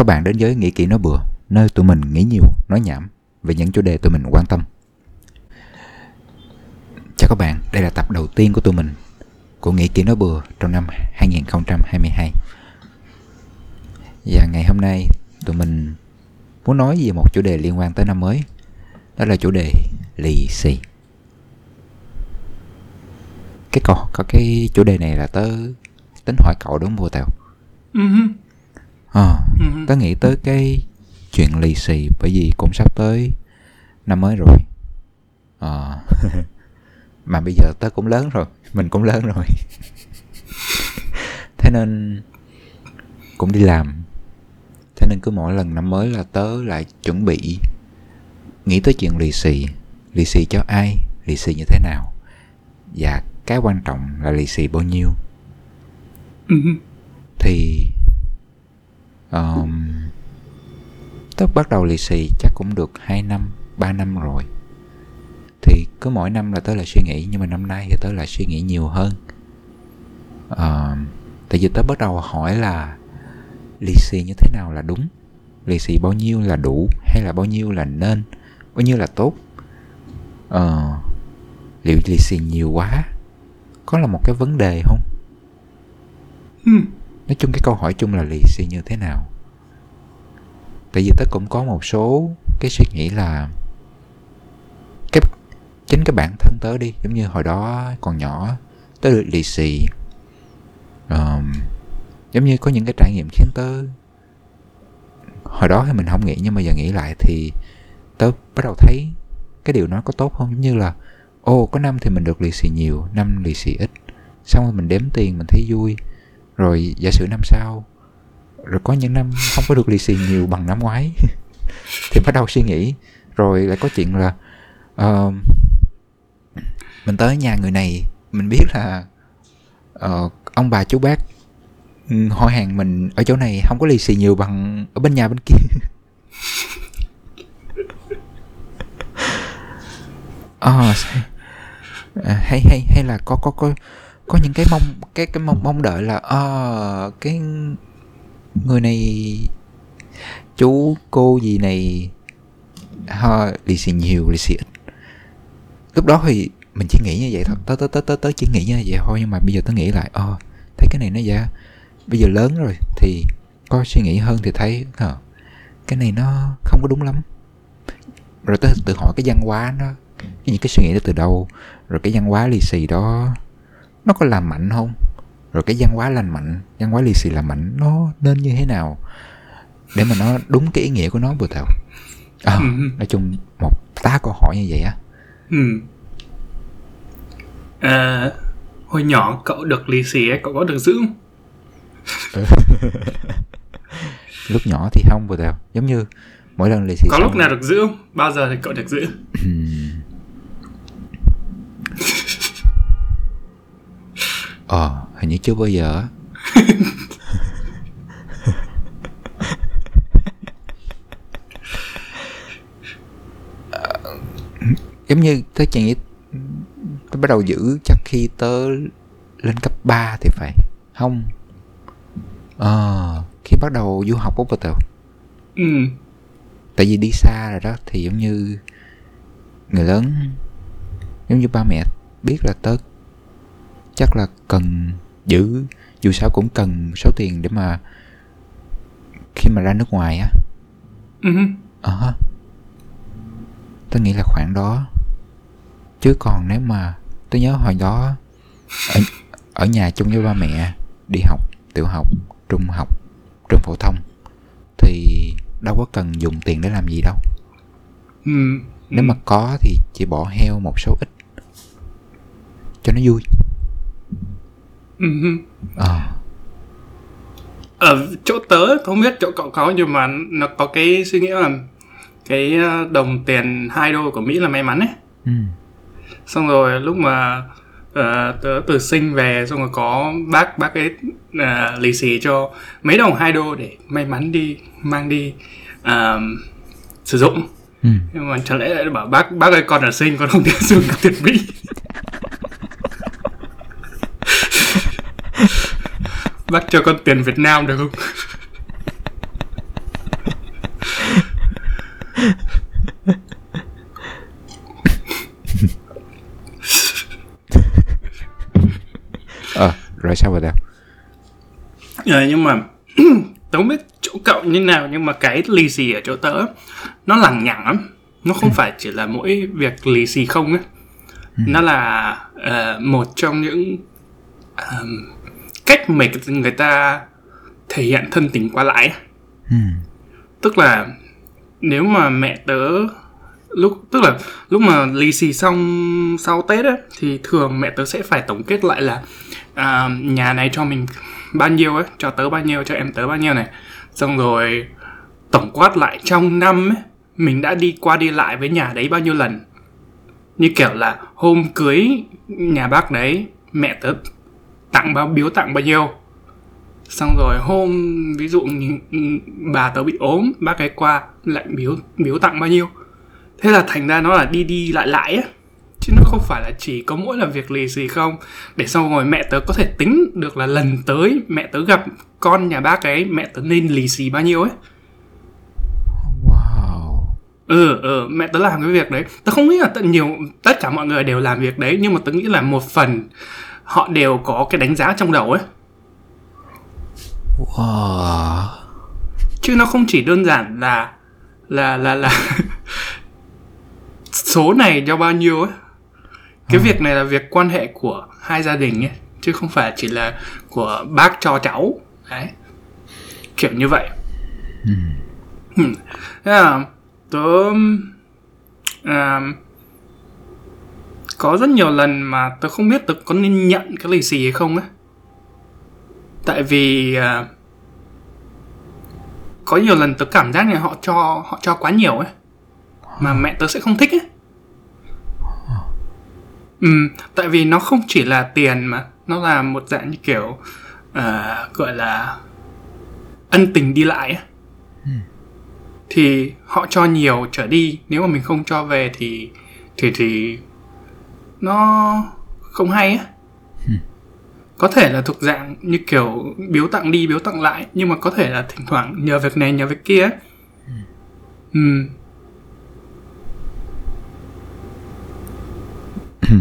các bạn đến với Nghĩ Kỹ Nói Bừa, nơi tụi mình nghĩ nhiều, nói nhảm về những chủ đề tụi mình quan tâm. Chào các bạn, đây là tập đầu tiên của tụi mình của Nghĩ Kỹ Nói Bừa trong năm 2022. Và ngày hôm nay tụi mình muốn nói về một chủ đề liên quan tới năm mới. Đó là chủ đề lì xì. Cái câu có cái chủ đề này là tớ tính hỏi cậu đúng không vô tèo? Uh-huh. Ờ, Uh-huh. tớ nghĩ tới cái chuyện lì xì bởi vì cũng sắp tới năm mới rồi. Ờ. mà bây giờ tớ cũng lớn rồi, mình cũng lớn rồi. Thế nên cũng đi làm. Thế nên cứ mỗi lần năm mới là tớ lại chuẩn bị nghĩ tới chuyện lì xì. Lì xì cho ai, lì xì như thế nào. Và cái quan trọng là lì xì bao nhiêu. Uh-huh. thì um, tớ bắt đầu lì xì chắc cũng được 2 năm 3 năm rồi. Thì cứ mỗi năm là tớ lại suy nghĩ nhưng mà năm nay thì tớ lại suy nghĩ nhiều hơn. Ờ, tại vì tớ bắt đầu hỏi là lì xì như thế nào là đúng? Lì xì bao nhiêu là đủ? Hay là bao nhiêu là nên? Bao nhiêu là tốt? Ờ, liệu lì xì nhiều quá? Có là một cái vấn đề không? Hmm nói chung cái câu hỏi chung là lì xì như thế nào? Tại vì tớ cũng có một số cái suy nghĩ là cái chính cái bản thân tớ đi giống như hồi đó còn nhỏ tớ được lì xì. Um, giống như có những cái trải nghiệm khiến tớ hồi đó thì mình không nghĩ nhưng mà giờ nghĩ lại thì tớ bắt đầu thấy cái điều nó có tốt không giống như là ô có năm thì mình được lì xì nhiều năm lì xì ít. Xong rồi mình đếm tiền mình thấy vui rồi giả sử năm sau rồi có những năm không có được lì xì nhiều bằng năm ngoái thì bắt đầu suy nghĩ. Rồi lại có chuyện là uh, mình tới nhà người này mình biết là uh, ông bà chú bác ừ, hỏi hàng mình ở chỗ này không có lì xì nhiều bằng ở bên nhà bên kia. Ờ, à, hay hay hay là có có có có những cái mong cái cái mong mong đợi là à, cái người này chú cô gì này ha, lì xì nhiều lì xì ít. Lúc đó thì mình chỉ nghĩ như vậy thôi. Tớ tớ tớ tớ, tớ chỉ nghĩ như vậy thôi nhưng mà bây giờ tớ nghĩ lại ờ thấy cái này nó dạ bây giờ lớn rồi thì có suy nghĩ hơn thì thấy à, cái này nó không có đúng lắm. Rồi tớ tự hỏi cái văn hóa nó những cái suy nghĩ đó từ đâu. Rồi cái văn hóa lì xì đó nó có làm mạnh không rồi cái văn hóa lành mạnh văn hóa lì xì làm mạnh nó nên như thế nào để mà nó đúng cái ý nghĩa của nó vừa thảo à, Ừ. nói chung một tá câu hỏi như vậy á Ừ. À, hồi nhỏ cậu được lì xì ấy, cậu có được giữ không? lúc nhỏ thì không vừa thảo giống như mỗi lần lì xì Có xong- lúc nào được giữ không? Bao giờ thì cậu được giữ? Ờ hình như chưa bao giờ giống như tớ chỉ nghĩ tớ bắt đầu giữ chắc khi tớ lên cấp 3 thì phải. Không. Ờ khi bắt đầu du học ở tàu Ừ. tại vì đi xa rồi đó thì giống như người lớn giống như ba mẹ biết là tớ chắc là cần giữ dù sao cũng cần số tiền để mà khi mà ra nước ngoài á. Ừ. ờ tớ nghĩ là khoảng đó. Chứ còn nếu mà tớ nhớ hồi đó ở, ở nhà chung với ba mẹ đi học tiểu học trung học trường phổ thông thì đâu có cần dùng tiền để làm gì đâu. Ừ. nếu mà có thì chỉ bỏ heo một số ít cho nó vui Ừ. ờ Ở chỗ tớ, không biết chỗ cậu có nhưng mà nó có cái suy nghĩ là cái ờ, đồng tiền 2 đô của Mỹ là may mắn ấy. ừ. xong rồi lúc mà ờ, tớ từ sinh về xong rồi có bác bác ấy ờ, lì xì cho mấy đồng hai đô để may mắn đi mang đi ờ, sử dụng Ừ. nhưng mà chẳng lẽ lại bảo bác bác ơi con ở sinh con không thể dùng tiền mỹ bác cho con tiền Việt Nam được không? Ờ à, rồi sao vậy đâu à, dạ, nhưng mà tớ không biết chỗ cậu như nào nhưng mà cái lì xì ở chỗ tớ nó lằng nhằng lắm. Nó không ừ. phải chỉ là mỗi việc lì xì không ấy. Ừ. Nó là uh, một trong những um, cách mà người ta thể hiện thân tình qua lại ừ. tức là nếu mà mẹ tớ lúc tức là lúc mà lì xì xong sau tết ấy thì thường mẹ tớ sẽ phải tổng kết lại là à, nhà này cho mình bao nhiêu ấy cho tớ bao nhiêu cho em tớ bao nhiêu này. Xong rồi tổng quát lại trong năm ấy mình đã đi qua đi lại với nhà đấy bao nhiêu lần. Như kiểu là hôm cưới nhà bác đấy mẹ tớ tặng bao biếu tặng bao nhiêu. Xong rồi hôm ví dụ như bà tớ bị ốm bác ấy qua lại biếu biếu tặng bao nhiêu. Thế là thành ra nó là đi đi lại lại á. Chứ nó không phải là chỉ có mỗi là việc lì xì không. Để xong rồi mẹ tớ có thể tính được là lần tới mẹ tớ gặp con nhà bác ấy mẹ tớ nên lì xì bao nhiêu ấy. Wow. Ừ ừ mẹ tớ làm cái việc đấy. Tớ không nghĩ là tất nhiều tất cả mọi người đều làm việc đấy nhưng mà tớ nghĩ là một phần họ đều có cái đánh giá trong đầu ấy. Wow. Chứ nó không chỉ đơn giản là là là là số này cho bao nhiêu ấy. Cái việc này là việc quan hệ của hai gia đình ấy chứ không phải chỉ là của bác cho cháu. Đấy. Kiểu như vậy. Ừ. thế là tớ à, có rất nhiều lần mà tớ không biết tớ có nên nhận cái lì xì hay không ấy tại vì à, có nhiều lần tớ cảm giác là họ cho họ cho quá nhiều ấy mà mẹ tớ sẽ không thích ấy ừ, tại vì nó không chỉ là tiền mà nó là một dạng như kiểu à, gọi là ân tình đi lại ấy. thì họ cho nhiều trở đi nếu mà mình không cho về thì thì thì nó không hay á. Có thể là thuộc dạng như kiểu biếu tặng đi biếu tặng lại nhưng mà có thể là thỉnh thoảng nhờ việc này nhờ việc kia ấy. ừ. Ừ.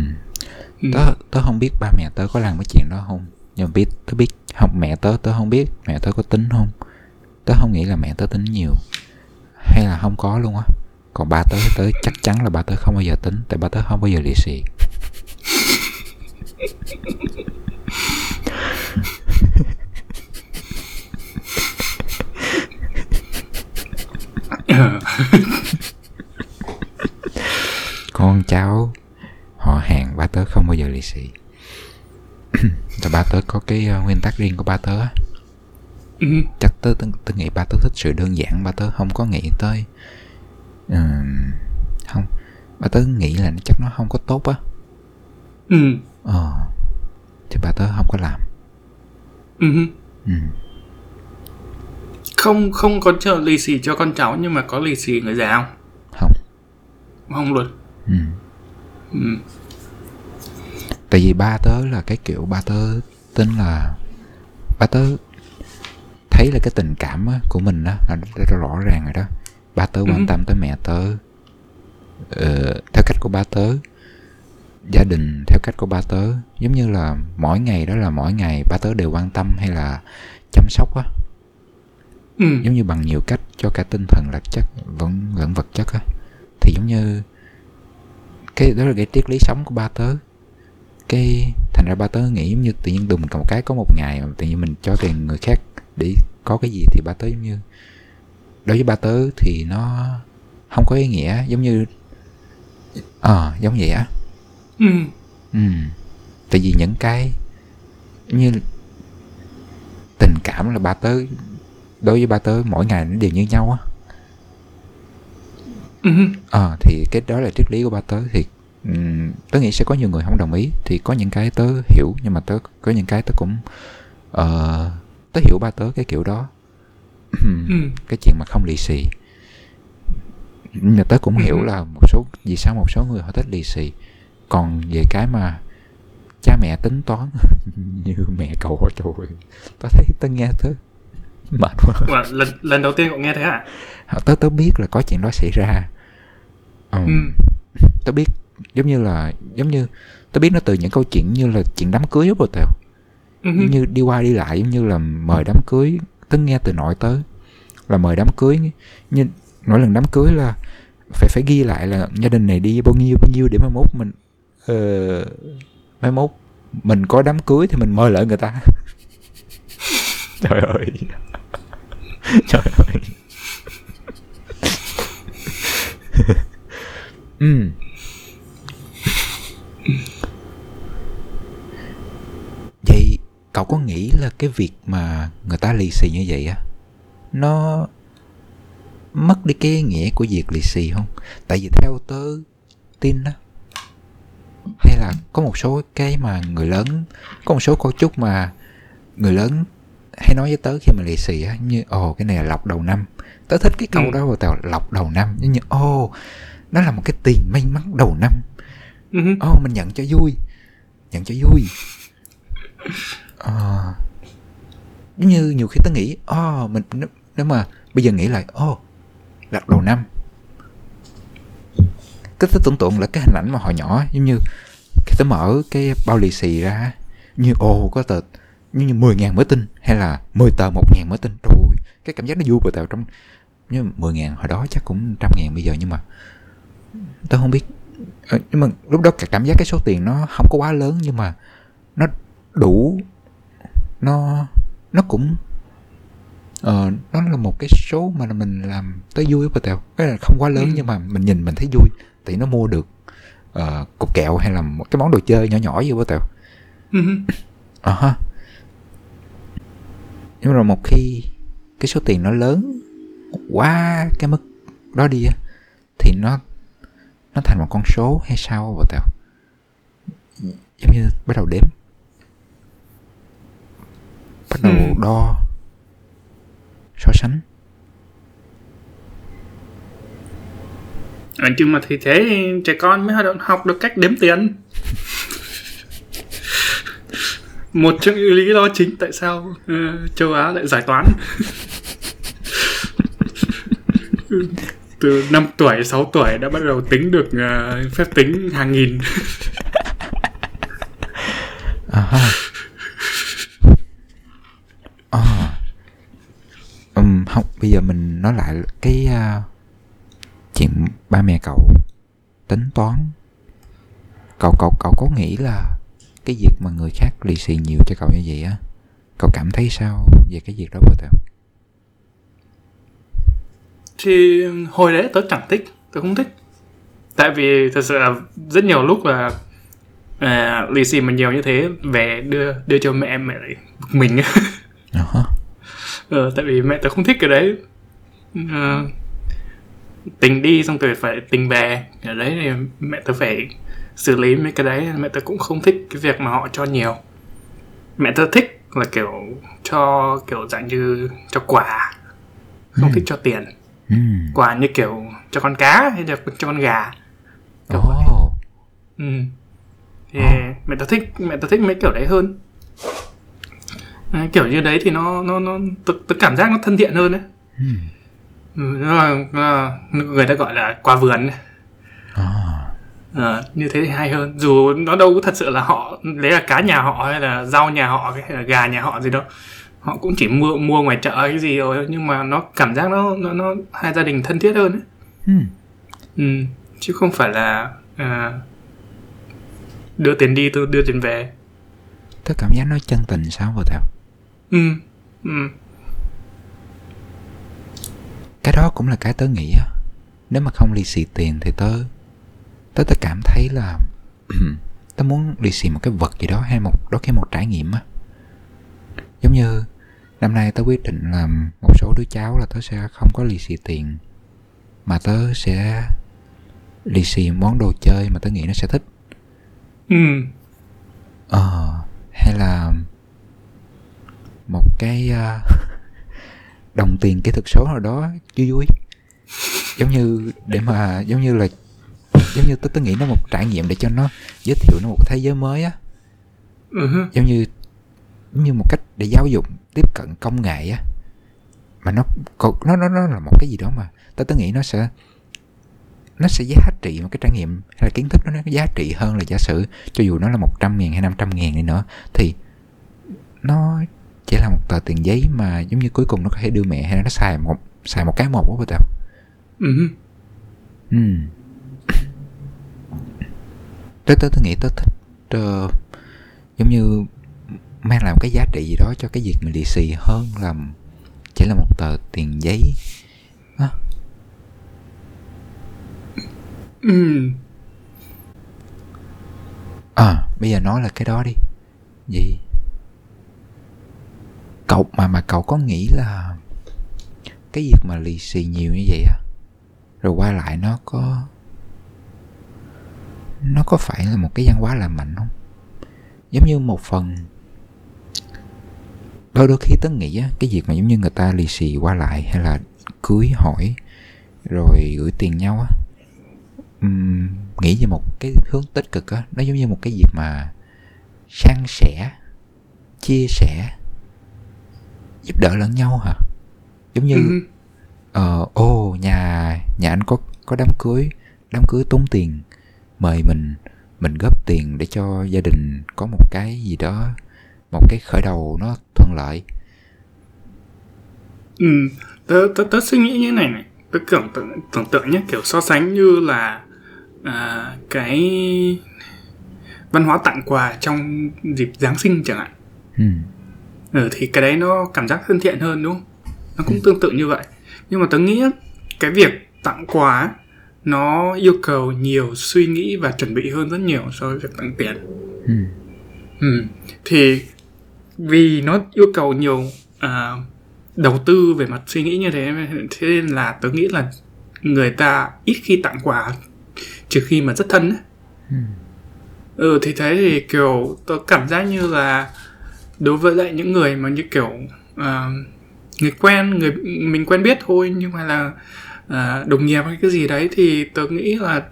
tớ tớ không biết ba mẹ tớ có làm cái chuyện đó không. Nhưng mà biết tớ biết học mẹ tớ tớ không biết mẹ tớ có tính không. Tớ không nghĩ là mẹ tớ tính nhiều. Hay là không có luôn á. Còn ba tớ tớ chắc chắn là ba tớ không bao giờ tính tại ba tớ không bao giờ lì xì con cháu họ hàng ba tớ không bao giờ lì xì. Tại ba tớ có cái ờ, nguyên tắc riêng của ba tớ á. ừ. Chắc tớ, tớ, tớ nghĩ ba tớ thích sự đơn giản ba tớ không có nghĩ tới ừm, không ba tớ nghĩ là chắc nó không có tốt á ừ. Ờ. Thì ba tớ không có làm. Ừ. Ừ. không không có cho lì xì cho con cháu nhưng mà có lì xì người già không? Không. Không luôn. Ừ. ừ. Tại vì ba tớ là cái kiểu ba tớ tin là ba tớ thấy là cái tình cảm á, của mình á là rất rõ ràng rồi đó. Ba tớ quan Ừ. tâm tới mẹ tớ. Ờ, theo cách của ba tớ gia đình theo cách của ba tớ. Giống như là mỗi ngày đó là mỗi ngày ba tớ đều quan tâm hay là chăm sóc á. Ừ. Giống như bằng nhiều cách cho cả tinh thần vật chất vẫn lẫn vật chất á. Thì giống như cái đó là cái triết lý sống của ba tớ. Cái thành ra ba tớ nghĩ giống như tự nhiên đùng một cái có một ngày mà tự nhiên mình cho tiền người khác để có cái gì thì ba tớ giống như đối với ba tớ thì nó không có ý nghĩa. Giống như ờ giống vậy á ừ. Ừ. Tại vì những cái như tình cảm là ba tớ đối với ba tớ mỗi ngày nó đều như nhau á. Ừ. Ờ thì cái đó là triết lý của ba tớ thì ừm, tớ nghĩ sẽ có nhiều người không đồng ý. Thì có những cái tớ hiểu nhưng mà tớ có những cái tớ cũng ờ, tớ hiểu ba tớ cái kiểu đó. Ừ. Cái chuyện mà không lì xì. Nhưng mà tớ cũng hiểu là một số vì sao một số người họ thích lì xì còn về cái mà cha mẹ tính toán như mẹ cậu trời ơi, tớ thấy tớ nghe tớ mệt quá. Ủa, lần lần đầu tiên cậu nghe thế hả? Tớ tớ biết là có chuyện đó xảy ra. Ừm, ừ. tớ biết giống như là giống như tớ biết nó từ những câu chuyện như là chuyện đám cưới rồi tèo. Ừ. giống như đi qua đi lại giống như là mời đám cưới. Tớ nghe từ nội tớ là mời đám cưới. Như mỗi lần đám cưới là phải phải ghi lại là gia đình này đi bao nhiêu bao nhiêu để mai mốt mình ờ, mai mốt mình có đám cưới thì mình mời lại người ta. Trời ơi. Trời ơi. Ừ. vậy cậu có nghĩ là cái việc mà người ta lì xì như vậy á nó mất đi cái nghĩa của việc lì xì không? Tại vì theo tớ tin á hay là có một số cái mà người lớn có một số câu chúc mà người lớn hay nói với tớ khi mà lì xì á như ồ cái này là lọc đầu năm. Tớ thích cái câu Ừ. đó vào tàu lọc đầu năm. Giống như ồ nó là một cái tiền may mắn đầu năm. Ừ. ồ mình nhận cho vui nhận cho vui. Ờ, giống như nhiều khi tớ nghĩ ồ mình nếu, nếu mà bây giờ nghĩ lại ồ lọc đầu năm cái tớ tưởng tượng là cái hình ảnh mà hồi nhỏ giống như khi tớ mở cái bao lì xì ra như ồ có tờ như, như 10 ngàn mới tin hay là 10 tờ 1 ngàn mới tin ơi, cái cảm giác nó vui vào tờ trong như 10 ngàn hồi đó chắc cũng trăm ngàn bây giờ nhưng mà tớ không biết. Ờ, nhưng mà lúc đó cả cảm giác cái số tiền nó không có quá lớn nhưng mà nó đủ nó nó cũng ờ, nó là một cái số mà mình làm tới vui với tèo cái là không quá lớn Ừ. nhưng mà mình nhìn mình thấy vui thì nó mua được ờ, cục kẹo hay là một cái món đồ chơi nhỏ nhỏ gì với tèo Ừ. Ờ ha. Nhưng mà một khi cái số tiền nó lớn quá cái mức đó đi thì nó nó thành một con số hay sao vậy tao giống như bắt đầu đếm bắt đầu Hmm. đo so sánh Ờ, nhưng mà thì thế trẻ con mới học- được cách đếm tiền. Một trong những lý do chính tại sao ờ, châu Á lại giải toán. Từ 5 tuổi 6 tuổi đã bắt đầu tính được ờ, phép tính hàng nghìn. À à. Ừm, không bây giờ mình nói lại cái à, chuyện ba mẹ cậu tính toán. Cậu cậu cậu có nghĩ là cái việc mà người khác lì xì nhiều cho cậu như vậy á cậu cảm thấy sao về cái việc đó của tao thì hồi đấy tớ chẳng thích tớ không thích. Tại vì thật sự là rất nhiều lúc là à, lì xì mà nhiều như thế về đưa đưa cho mẹ mẹ lại bực mình. À ha ờ, tại vì mẹ tớ không thích cái đấy. Ờ, tình đi xong rồi phải tình về ở đấy thì mẹ tớ phải xử lý mấy cái đấy mẹ tớ cũng không thích cái việc mà họ cho nhiều mẹ tớ thích là kiểu cho kiểu dạng như cho quà không Ừ. thích cho tiền Ừm. quà như kiểu cho con cá hay là cho con gà Kiểu. Ồ. ừ. thì Ờ. mẹ tớ thích mẹ tớ thích mấy kiểu đấy hơn à, kiểu như đấy thì nó nó nó tớ, tớ cảm giác nó thân thiện hơn đấy ừ, nó là, nó là, người ta gọi là quà vườn. À. Ờ, như thế thì hay hơn dù nó đâu có thật sự là họ lấy là cá nhà họ hay là rau nhà họ hay là gà nhà họ gì đâu họ cũng chỉ mua mua ngoài chợ cái gì rồi nhưng mà nó cảm giác nó nó, nó hai gia đình thân thiết hơn ấy. Ừm. Ừ, chứ không phải là à, đưa tiền đi tôi đưa tiền về. tớ cảm giác nó chân tình sao vậy tao Ừ, ừ, cái đó cũng là cái tớ nghĩ á. Nếu mà không lì xì tiền thì tớ tớ tớ cảm thấy là tớ muốn lì xì một cái vật gì đó hay một đó cái một trải nghiệm á. Giống như năm nay tớ quyết định là một số đứa cháu là tớ sẽ không có lì xì tiền mà tớ sẽ lì xì món đồ chơi mà tớ nghĩ nó sẽ thích. Ừ, ờ hay là một cái à, đồng tiền kỹ thuật số nào đó vui vui. Giống như để mà giống như là giống như tôi tôi nghĩ nó một trải nghiệm để cho nó giới thiệu nó một thế giới mới á. Hứ, giống như giống như một cách để giáo dục tiếp cận công nghệ á. Mà nó nó nó nó là một cái gì đó mà tôi tôi nghĩ nó sẽ nó sẽ giá trị một cái trải nghiệm hay là kiến thức đó nó có giá trị hơn là giả sử cho dù nó là 100 ngàn hay 500 ngàn đi nữa thì nó chỉ là một tờ tiền giấy mà giống như cuối cùng nó có thể đưa mẹ hay là nó xài một xài một cái một đó tao ừ. ừ tới tới tôi nghĩ tôi thích uh, giống như mang lại một cái giá trị gì đó cho cái việc mình lì xì hơn là chỉ là một tờ tiền giấy à. ừ. à bây giờ nói là cái đó đi gì cậu mà mà cậu có nghĩ là cái việc mà lì xì nhiều như vậy á rồi qua lại nó có nó có phải là một cái văn hóa lành mạnh không? Giống như một phần đôi đôi khi tớ nghĩ á cái việc mà giống như người ta lì xì qua lại hay là cưới hỏi rồi gửi tiền nhau á um, nghĩ về một cái hướng tích cực á nó giống như một cái việc mà san sẻ chia sẻ giúp đỡ lẫn nhau hả? Giống như ừ. ờ ô nhà nhà anh có có đám cưới đám cưới tốn tiền. Mời mình mình góp tiền để cho gia đình có một cái gì đó một cái khởi đầu nó thuận lợi. Ừ tớ tớ tớ suy nghĩ như này này. Tớ tưởng tượng tưởng tượng nhé kiểu so sánh như là à, cái văn hóa tặng quà trong dịp giáng sinh chẳng hạn. Ừ. ừ thì cái đấy nó cảm giác thân thiện hơn đúng không nó cũng ừ. tương tự như vậy nhưng mà tớ nghĩ cái việc tặng quà nó yêu cầu nhiều suy nghĩ và chuẩn bị hơn rất nhiều so với việc tặng tiền ừ. Ừ. thì vì nó yêu cầu nhiều uh, đầu tư về mặt suy nghĩ như thế thế nên là tớ nghĩ là người ta ít khi tặng quà trừ khi mà rất thân ấy. Ừ. ừ thì thế thì kiểu tớ cảm giác như là đối với lại những người mà như kiểu uh, người quen người mình quen biết thôi nhưng mà là uh, đồng nghiệp hay cái gì đấy thì tớ nghĩ là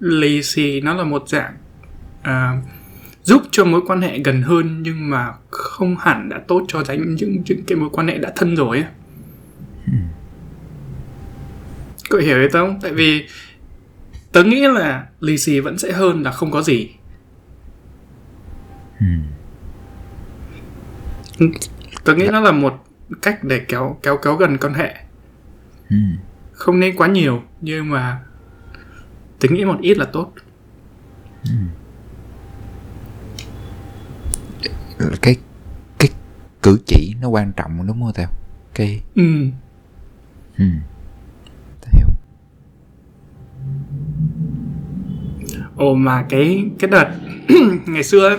lì xì nó là một dạng uh, giúp cho mối quan hệ gần hơn nhưng mà không hẳn đã tốt cho những những, những cái mối quan hệ đã thân rồi ấy. Hmm. Cậu hiểu đấy không? Tại vì tớ nghĩ là lì xì vẫn sẽ hơn là không có gì. Hmm. Tớ nghĩ nó là một cách để kéo kéo kéo gần quan hệ. Hmm. Không nên quá nhiều nhưng mà tớ nghĩ một ít là tốt. Hmm. cái cái cử chỉ nó quan trọng đúng không tao cái ừ ừ tao hiểu ồ mà cái cái đợt ngày xưa ấy,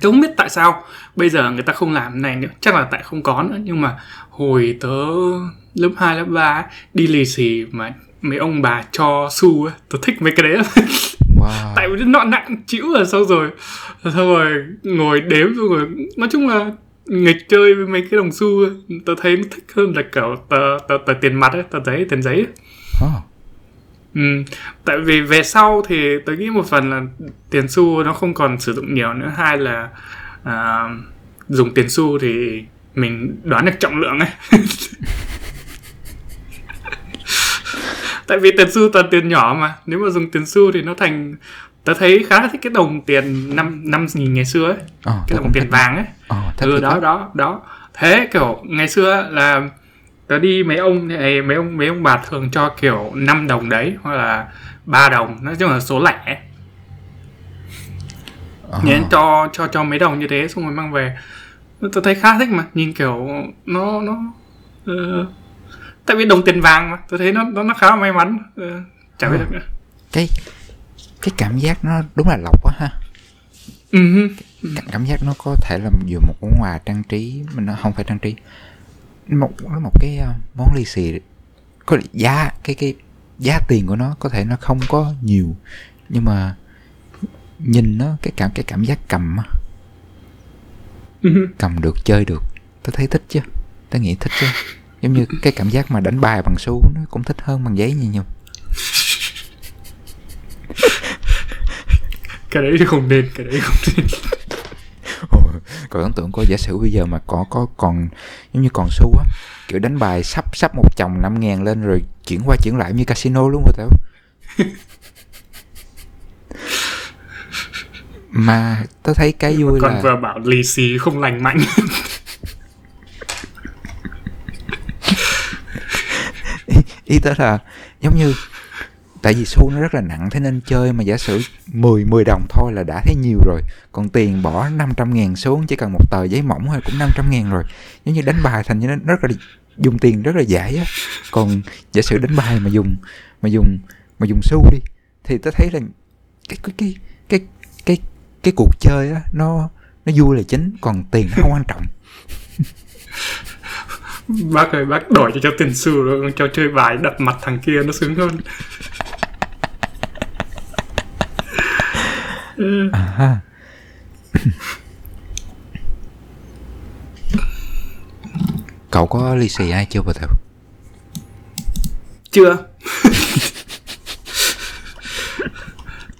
tớ không biết tại sao bây giờ người ta không làm này nữa chắc là tại không có nữa nhưng mà hồi tớ lớp 2, lớp 3 đi lì xì mà mấy ông bà cho xu ấy, tớ thích mấy cái đấy wow. tại vì nó nặng chịu rồi sau rồi xong rồi ngồi đếm xong rồi nói chung là nghịch chơi với mấy cái đồng xu tớ thấy nó thích hơn là kiểu tờ, tờ, tờ tiền mặt ấy tờ giấy tiền giấy ấy. Oh. Ừ, tại vì về sau thì tớ nghĩ một phần là tiền xu nó không còn sử dụng nhiều nữa. Hai là à, dùng tiền xu thì mình đoán được trọng lượng ấy. Tại vì tiền xu toàn tiền nhỏ mà. Nếu mà dùng tiền xu thì nó thành tớ thấy khá thích cái đồng tiền năm năm nghìn ngày xưa ấy. Ờ, cái đồng tiền vàng ấy. Ờ, ừ đó đó đó. Thế kiểu ngày xưa là tớ đi mấy ông này mấy ông mấy ông bà thường cho kiểu 5 đồng đấy hoặc là ba đồng. Nói chung là số lẻ. Ờ. nhớ cho cho cho mấy đồng như thế xong rồi mang về. Tôi thấy khá thích mà nhìn kiểu nó nó uh, tại vì đồng tiền vàng mà tôi thấy nó nó, nó khá là may mắn. Uh, chả biết được nữa. Cái cái cảm giác nó đúng là lộc quá ha. Uh-huh. cảm, cảm giác nó có thể là vừa một món quà trang trí mà nó không phải trang trí một nó một cái uh, món lì xì có giá cái cái giá tiền của nó có thể nó không có nhiều nhưng mà nhìn nó cái cảm cái cảm giác cầm á. Uh-huh. cầm được chơi được. Tôi thấy thích chứ tôi nghĩ thích chứ. Giống như cái cảm giác mà đánh bài bằng xu nó cũng thích hơn bằng giấy nhiều nhiều. Cái đấy thì không nên cái đấy không nên còn ấn tượng coi giả sử bây giờ mà có có còn giống như còn xu á kiểu đánh bài sắp sắp một chồng năm ngàn lên rồi chuyển qua chuyển lại như casino luôn rồi tao. Mà tôi thấy cái vui còn là vừa bảo lì xì không lành mạnh. Ý tới là giống như tại vì xu nó rất là nặng, thế nên chơi mà giả sử 10 10 đồng thôi là đã thấy nhiều rồi. Còn tiền bỏ 500 ngàn xuống, chỉ cần một tờ giấy mỏng thôi cũng 500 ngàn rồi. Giống như đánh bài thành như nó rất là dùng tiền rất là dễ á. Còn giả sử đánh bài mà dùng mà dùng mà dùng xu đi, thì tôi thấy là cái cái cái cái cái cái cuộc chơi á, nó nó vui là chính, còn tiền nó không quan trọng. Bác ơi, bác đổi cho cho tiền xu, rồi cho chơi bài đập mặt thằng kia nó sướng hơn. Ừ. à ha. cậu có lì xì ai chưa bà thảo chưa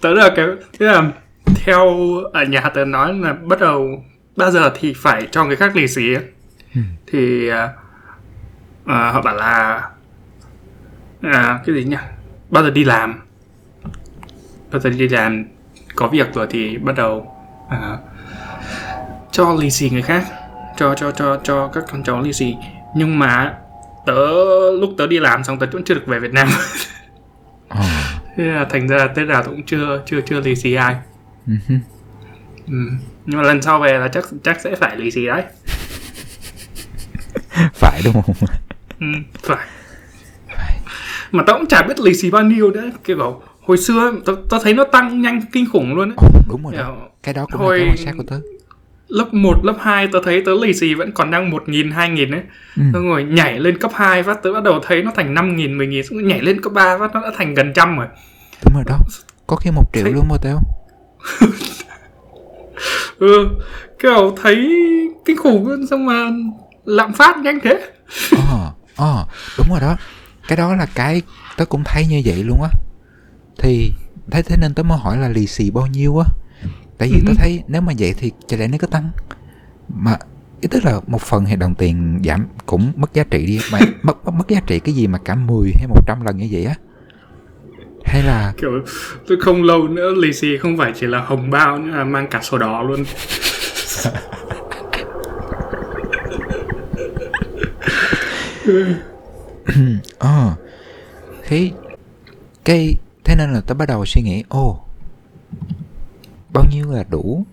tớ là cái thế là theo ở nhà tớ nói là bắt đầu bao giờ thì phải cho người khác lì xì ấy. Ừ. thì à, à, họ bảo là à, cái gì nhỉ bao giờ đi làm bao giờ đi làm có việc rồi thì bắt đầu à, cho lì xì người khác cho cho cho cho các con cháu lì xì. Nhưng mà tớ lúc tớ đi làm xong tớ cũng chưa được về Việt Nam. Ờ. thế là thành ra tết nào tớ cũng chưa chưa chưa lì xì ai. Ừ ừ. nhưng mà lần sau về là chắc chắc sẽ phải lì xì đấy. Phải đúng không? Ừ, phải. Mà tớ cũng chả biết lì xì bao nhiêu nữa. Kiểu bảo, hồi xưa tớ, tớ thấy nó tăng nhanh kinh khủng luôn ấy. Đúng rồi đó Kiểu, cái đó cũng Hồi- là cái quan sát của tớ. lớp 1, lớp 2 tớ thấy tớ lì xì vẫn còn đang 1 nghìn, 2 nghìn ấy. Ừ. Xong rồi nhảy lên cấp 2 phát tớ bắt đầu thấy nó thành 5 nghìn, 10 nghìn Xong rồi nhảy lên cấp 3 phát nó đã thành gần trăm rồi. Đúng rồi đó. Có khi một triệu Thấy- luôn mà tao. Ừ, kiểu thấy kinh khủng luôn Xong mà lạm phát nhanh thế. Ờ ờ đúng rồi đó. Cái đó là cái tớ cũng thấy như vậy luôn á thì thế thế nên tớ mới hỏi là lì xì bao nhiêu á. Tại vì tớ Ừ. thấy nếu mà vậy thì chả lẽ nó cứ tăng. Mà ý tức là một phần thì đồng tiền giảm cũng mất giá trị đi mà mất, mất mất giá trị cái gì mà cả 10 hay 100 lần như vậy á? Hay là Kiểu tôi không lâu nữa lì xì không phải chỉ là hồng bao nữa là mang cả sổ đỏ luôn. Ờ thế cái thế nên là tớ bắt đầu suy nghĩ ô bao nhiêu là đủ?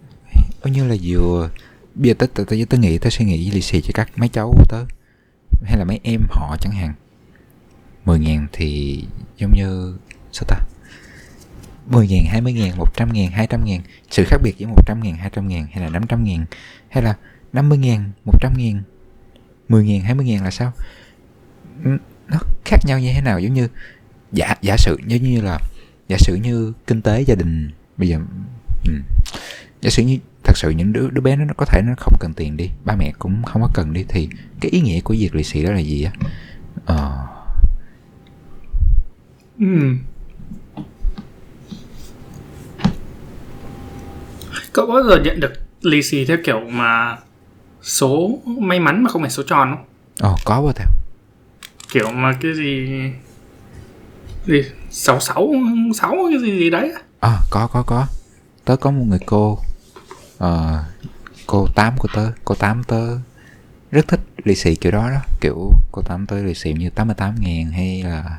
Bao nhiêu là vừa? Bây giờ tớ tớ, tớ, tớ nghĩ tớ suy nghĩ lì xì cho các mấy cháu của tớ hay là mấy em họ chẳng hạn. 10 ngàn thì giống như sao ta? 10 ngàn, 20 ngàn, 100 ngàn, 200 ngàn. Sự khác biệt giữa 100 ngàn, 200 ngàn hay là 500 ngàn Hay là 50 ngàn, 100 ngàn 10 ngàn, 20 ngàn là sao? Nó khác nhau như thế nào? Giống như Giả giả sử giống như là Giả sử như kinh tế gia đình Bây giờ ừ, Giả sử như thật sự những đứa đứa bé nó có thể nó không cần tiền đi Ba mẹ cũng không có cần đi Thì cái ý nghĩa của việc lì xì đó là gì á Ờ ừ. Cậu có bao giờ nhận được lì xì theo kiểu mà số may mắn mà không phải số tròn không? Ồ có quá theo Kiểu mà cái gì gì sáu sáu sáu cái gì gì đấy À có có có Tớ có một người cô ờ, Cô Tám của tớ Cô Tám tớ rất thích lì xì kiểu đó đó Kiểu cô Tám tớ lì xì như 88 ngàn hay là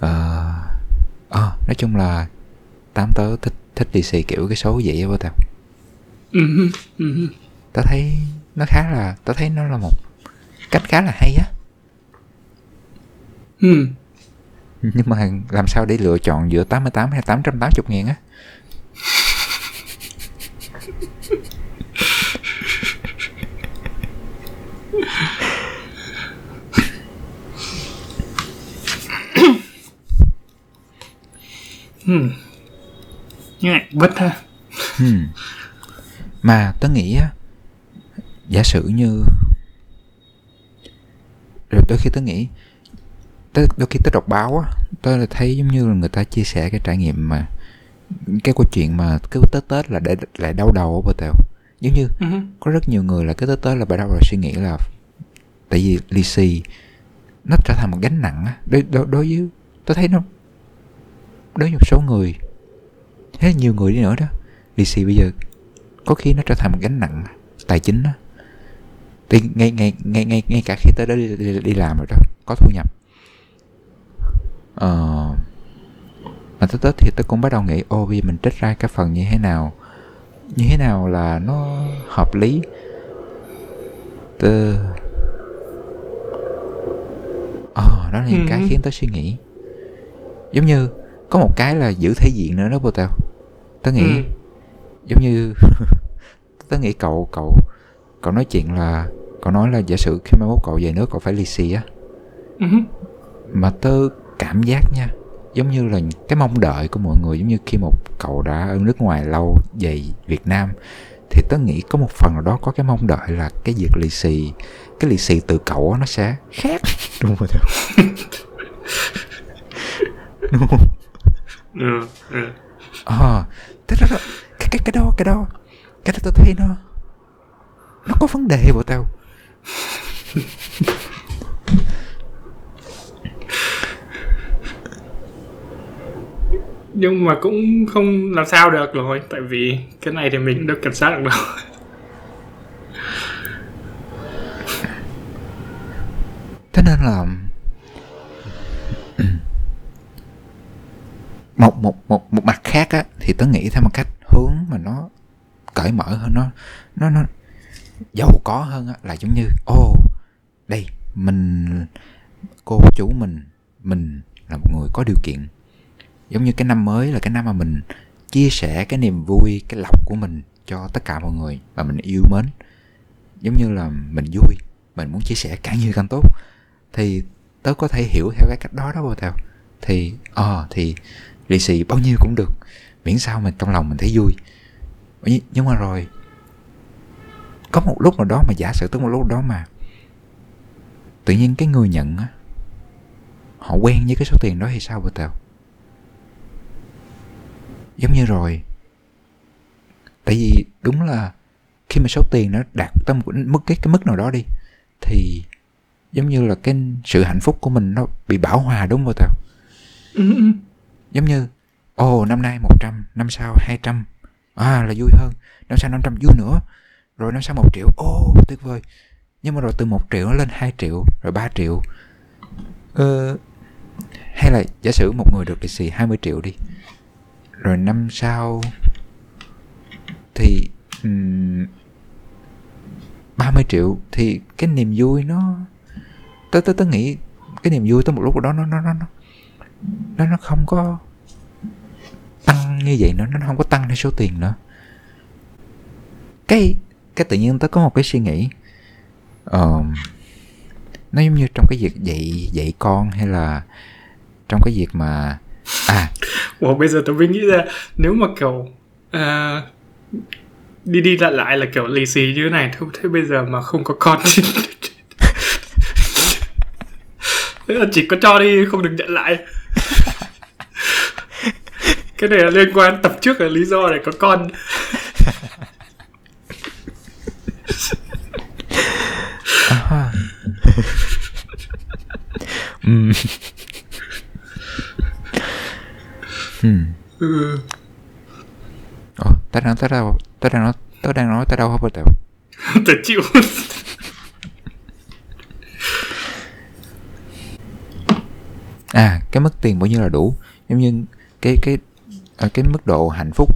ờ ờ, Nói chung là Tám tớ thích thích lì xì kiểu cái số vậy á tao ừ. Ừ. Tớ thấy nó khá là Tớ thấy nó là một cách khá là hay á Ừ. Nhưng mà làm sao để lựa chọn giữa 88 hay 880 ngàn á Ừ. Ngại bất ha Hmm. Mà tớ nghĩ á Giả sử như Rồi đôi khi tớ nghĩ tớ, Đôi khi tớ đọc báo á Tớ là thấy giống như là người ta chia sẻ cái trải nghiệm mà Cái câu chuyện mà cứ Tết Tết là để lại đau đầu ở bờ tèo. Giống như ừ. có rất nhiều người là cái Tết Tết là bắt đầu là suy nghĩ là Tại vì lì xì Nó trở thành một gánh nặng á. Đối, đối, đối với Tớ thấy nó Đối với một số người Thế nhiều người đi nữa đó lì xì bây giờ có khi nó trở thành một gánh nặng tài chính đó thì ngay ngay ngay ngay ngay cả khi tới đó đi, đi, đi làm rồi đó có thu nhập ờ mà tới tết thì tôi cũng bắt đầu nghĩ ô bây giờ mình trích ra cái phần như thế nào như thế nào là nó hợp lý Tớ... ờ đó là những cái Ừ. khiến tớ suy nghĩ giống như có một cái là giữ thể diện nữa đó bồ tao tớ nghĩ Ừ. giống như tớ nghĩ cậu cậu cậu nói chuyện là cậu nói là giả sử khi mai mốt cậu về nước cậu phải lì xì á Ừ. mà tớ cảm giác nha giống như là cái mong đợi của mọi người giống như khi một cậu đã ở nước ngoài lâu về Việt Nam thì tớ nghĩ có một phần nào đó có cái mong đợi là cái việc lì xì cái lì xì từ cậu nó sẽ khác đúng không đúng không Ừ. Ừ. ờ thế đó, đó cái cái cái đó cái đó cái đó tôi thấy nó nó có vấn đề bộ tao nhưng mà cũng không làm sao được rồi, tại vì cái này thì mình được cảnh kiểm soát được đâu. Thế nên là một một một một mặt khác á, thì tớ nghĩ theo một cách hướng mà nó cởi mở hơn, nó nó nó giàu có hơn á, là giống như, ô, đây, mình, cô chú mình mình là một người có điều kiện giống như cái năm mới là cái năm mà mình chia sẻ cái niềm vui, cái lọc của mình cho tất cả mọi người và mình yêu mến. Giống như là mình vui, mình muốn chia sẻ càng nhiều càng tốt. Thì tớ có thể hiểu theo cái cách đó đó bao theo thì ờ thì lì xì bao nhiêu cũng được, miễn sao mình trong lòng mình thấy vui. Nhưng- mà rồi, có một lúc nào đó mà giả sử tới một lúc đó mà tự nhiên cái người nhận á, họ quen với cái số tiền đó thì sao bao tèo giống như rồi. Tại vì đúng là khi mà số tiền nó đạt tới một mức cái cái mức nào đó đi thì giống như là cái sự hạnh phúc của mình nó bị bão hòa đúng không tao Ừ, giống như ồ năm nay 100 năm sau 200 à là vui hơn. Năm sau 500 vui nữa. Rồi năm sau 1 triệu. Ô tuyệt vời. Nhưng mà rồi từ 1 triệu nó lên 2 triệu rồi 3 triệu. Ờ, hay là giả sử một người được lì xì 20 triệu đi rồi năm sau thì um, 30 triệu thì cái niềm vui nó tớ tớ tớ nghĩ cái niềm vui tới một lúc đó nó nó nó nó nó không có tăng như vậy nữa nó không có tăng theo số tiền nữa. Cái cái tự nhiên tớ có một cái suy nghĩ ờ, nó giống như trong cái việc dạy dạy con hay là trong cái việc mà à Ủa bây giờ tôi mới nghĩ ra nếu mà kiểu à, đi đi lại lại là kiểu lì xì như thế này thế, thế bây giờ mà không có con thì thế là chỉ có cho đi không được nhận lại cái này là liên quan tập trước là lý do để có con à. Ừm. Ừm. ừ. Ồ, tớ đang tớ đâu tớ đang nói tớ đang nói tới đâu hết rồi tôi chịu. À cái mức tiền bao nhiêu là đủ. Giống như cái cái ở cái mức độ hạnh phúc